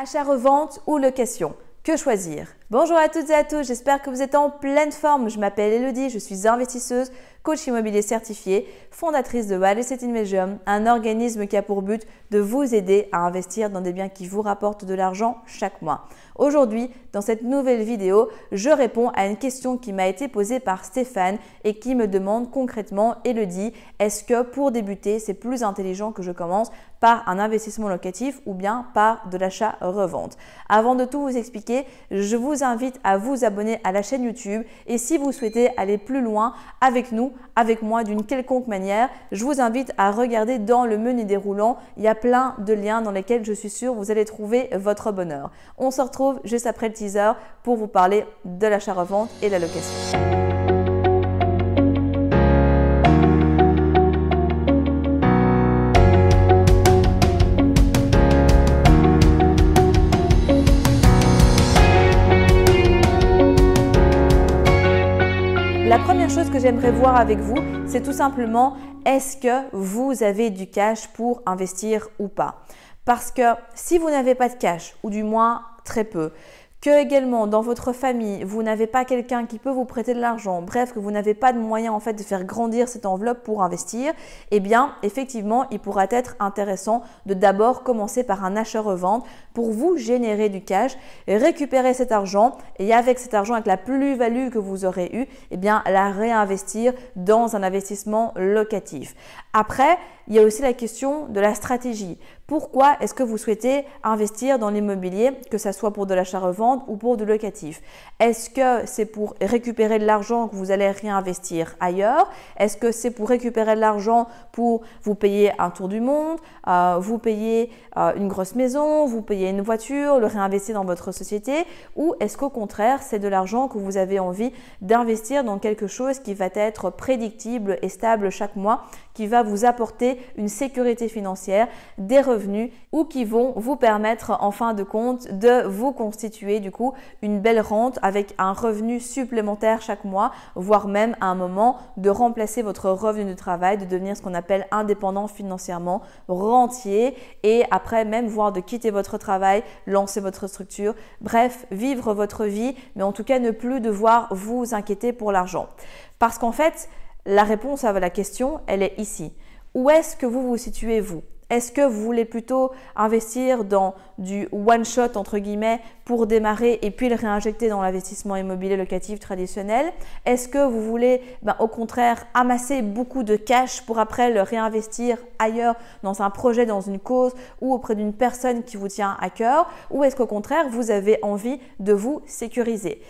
Achat-revente ou location Que choisir? Bonjour à toutes et à tous, j'espère que vous êtes en pleine forme. Je m'appelle Elodie, je suis investisseuse, coach immobilier certifié, fondatrice de Real Estate Invision, un organisme qui a pour but de vous aider à investir dans des biens qui vous rapportent de l'argent chaque mois. Aujourd'hui, dans cette nouvelle vidéo, je réponds à une question qui m'a été posée par Stéphane et qui me demande concrètement, Elodie, est-ce que pour débuter, c'est plus intelligent que je commence par un investissement locatif ou bien par de l'achat-revente? Avant de tout vous expliquer, je vous invite à vous abonner à la chaîne YouTube et si vous souhaitez aller plus loin avec nous, avec moi d'une quelconque manière, je vous invite à regarder dans le menu déroulant. Il y a plein de liens dans lesquels je suis sûre vous allez trouver votre bonheur. On se retrouve juste après le teaser pour vous parler de l'achat-revente et la location. J'aimerais voir avec vous, c'est tout simplement est-ce que vous avez du cash pour investir ou pas? Parce que si vous n'avez pas de cash, ou du moins très peu, que également dans votre famille, vous n'avez pas quelqu'un qui peut vous prêter de l'argent, bref, que vous n'avez pas de moyen en fait de faire grandir cette enveloppe pour investir, eh bien, effectivement, il pourra être intéressant de d'abord commencer par un achat-revente pour vous générer du cash, récupérer cet argent et avec cet argent, avec la plus-value que vous aurez eue, eh bien, la réinvestir dans un investissement locatif. Après, il y a aussi la question de la stratégie. Pourquoi est-ce que vous souhaitez investir dans l'immobilier, que ce soit pour de l'achat-revente ou pour du locatif? Est-ce que c'est pour récupérer de l'argent que vous allez réinvestir ailleurs? Est-ce que c'est pour récupérer de l'argent pour vous payer un tour du monde, euh, vous payer euh, une grosse maison, vous payer une voiture, le réinvestir dans votre société? Ou est-ce qu'au contraire, c'est de l'argent que vous avez envie d'investir dans quelque chose qui va être prédictible et stable chaque mois, qui va vous apporter une sécurité financière, des revenus ou qui vont vous permettre en fin de compte de vous constituer du coup une belle rente avec un revenu supplémentaire chaque mois, voire même à un moment de remplacer votre revenu de travail, de devenir ce qu'on appelle indépendant financièrement, rentier et après même voir de quitter votre travail, lancer votre structure, bref, vivre votre vie, mais en tout cas ne plus devoir vous inquiéter pour l'argent. Parce qu'en fait, la réponse à la question, elle est ici. Où est-ce que vous vous situez, vous? Est-ce que vous voulez plutôt investir dans du one-shot, entre guillemets, pour démarrer et puis le réinjecter dans l'investissement immobilier locatif traditionnel? Est-ce que vous voulez, ben, au contraire, amasser beaucoup de cash pour après le réinvestir ailleurs dans un projet, dans une cause ou auprès d'une personne qui vous tient à cœur? Ou est-ce qu'au contraire, vous avez envie de vous sécuriser?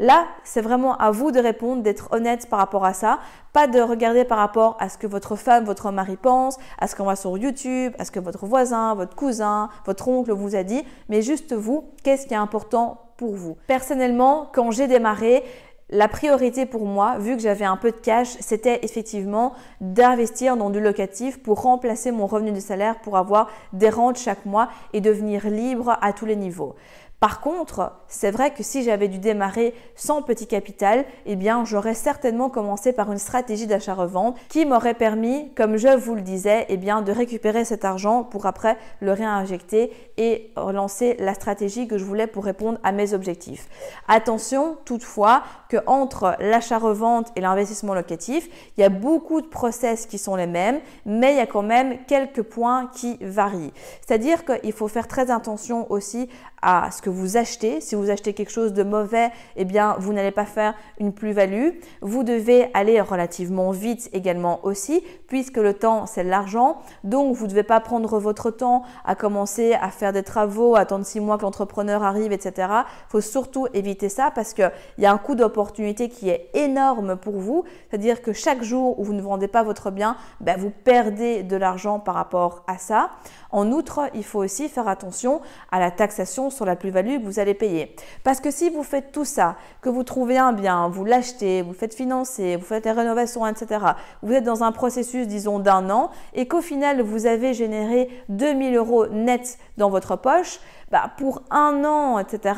Là, c'est vraiment à vous de répondre, d'être honnête par rapport à ça, pas de regarder par rapport à ce que votre femme, votre mari pense, à ce qu'on voit sur YouTube, à ce que votre voisin, votre cousin, votre oncle vous a dit, mais juste vous, qu'est-ce qui est important pour vous? Personnellement, quand j'ai démarré, la priorité pour moi, vu que j'avais un peu de cash, c'était effectivement d'investir dans du locatif pour remplacer mon revenu de salaire, pour avoir des rentes chaque mois et devenir libre à tous les niveaux. Par contre, c'est vrai que si j'avais dû démarrer sans petit capital, eh bien, j'aurais certainement commencé par une stratégie d'achat-revente qui m'aurait permis, comme je vous le disais, eh bien, de récupérer cet argent pour après le réinjecter et relancer la stratégie que je voulais pour répondre à mes objectifs. Attention toutefois que entre l'achat-revente et l'investissement locatif, il y a beaucoup de process qui sont les mêmes, mais il y a quand même quelques points qui varient. C'est-à-dire qu'il faut faire très attention aussi à ce que vous achetez. Si vous achetez quelque chose de mauvais, eh bien, vous n'allez pas faire une plus-value. Vous devez aller relativement vite également aussi, puisque le temps, c'est l'argent. Donc, vous ne devez pas prendre votre temps à commencer à faire des travaux, attendre six mois que l'entrepreneur arrive, etc. Il faut surtout éviter ça parce qu'il y a un coût d'opportunité qui est énorme pour vous. C'est-à-dire que chaque jour où vous ne vendez pas votre bien, ben, vous perdez de l'argent par rapport à ça. En outre, il faut aussi faire attention à la taxation sur la plus-value vous allez payer. Parce que si vous faites tout ça, que vous trouvez un bien, vous l'achetez, vous faites financer, vous faites les rénovations, etc., vous êtes dans un processus, disons, d'un an, et qu'au final, vous avez généré 2000 euros net dans votre poche, bah, pour un an, etc.,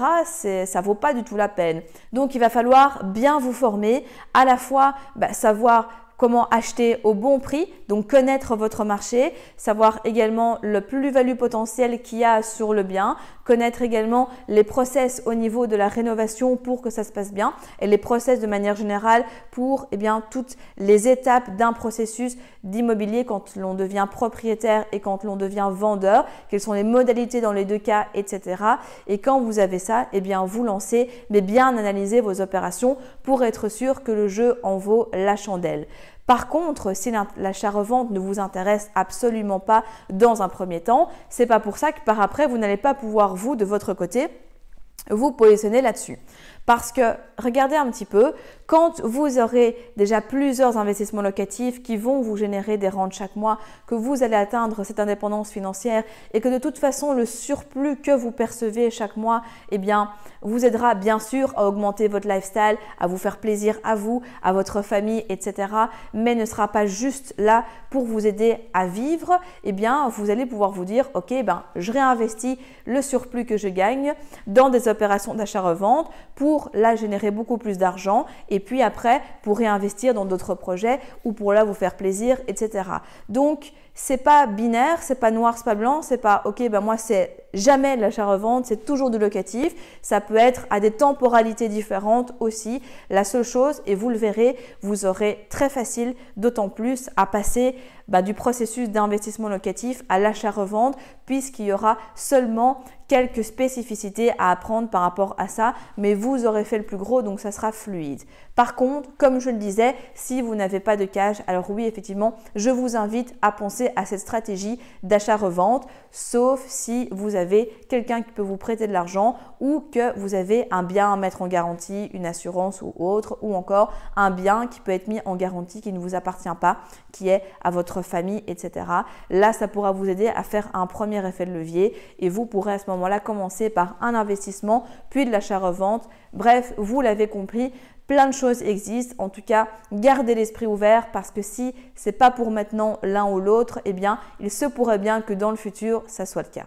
ça vaut pas du tout la peine. Donc, il va falloir bien vous former, à la fois bah, savoir comment acheter au bon prix, donc connaître votre marché, savoir également le plus-value potentiel qu'il y a sur le bien, connaître également les process au niveau de la rénovation pour que ça se passe bien et les process de manière générale pour eh bien, toutes les étapes d'un processus d'immobilier quand l'on devient propriétaire et quand l'on devient vendeur, quelles sont les modalités dans les deux cas, etc. Et quand vous avez ça, eh bien, vous lancez, mais bien analyser vos opérations pour être sûr que le jeu en vaut la chandelle. Par contre, si l'achat-revente ne vous intéresse absolument pas dans un premier temps, c'est pas pour ça que par après, vous n'allez pas pouvoir, vous, de votre côté, vous positionner là-dessus. Parce que regardez un petit peu, quand vous aurez déjà plusieurs investissements locatifs qui vont vous générer des rentes chaque mois, que vous allez atteindre cette indépendance financière et que de toute façon le surplus que vous percevez chaque mois, eh bien, vous aidera bien sûr à augmenter votre lifestyle, à vous faire plaisir à vous, à votre famille, etc. Mais ne sera pas juste là pour vous aider à vivre, eh bien, vous allez pouvoir vous dire, ok, ben, je réinvestis le surplus que je gagne dans des opérations d'achat-revente pour pour là générer beaucoup plus d'argent et puis après pour réinvestir dans d'autres projets ou pour là vous faire plaisir, etc. Donc c'est pas binaire, c'est pas noir, c'est pas blanc, c'est pas ok, ben moi c'est jamais de l'achat-revente, c'est toujours du locatif. Ça peut être à des temporalités différentes aussi. La seule chose, et vous le verrez, vous aurez très facile, d'autant plus, à passer bah, du processus d'investissement locatif à l'achat-revente, puisqu'il y aura seulement quelques spécificités à apprendre par rapport à ça, mais vous aurez fait le plus gros, donc ça sera fluide. Par contre, comme je le disais, si vous n'avez pas de cash, alors oui, effectivement, je vous invite à penser à cette stratégie d'achat-revente, sauf si vous avez quelqu'un qui peut vous prêter de l'argent ou que vous avez un bien à mettre en garantie, une assurance ou autre, ou encore un bien qui peut être mis en garantie qui ne vous appartient pas, qui est à votre famille, etc. Là, ça pourra vous aider à faire un premier effet de levier et vous pourrez à ce moment-là commencer par un investissement, puis de l'achat-revente. Bref, vous l'avez compris, Plein de choses existent. En tout cas, gardez l'esprit ouvert parce que si c'est pas pour maintenant l'un ou l'autre, eh bien, il se pourrait bien que dans le futur, ça soit le cas.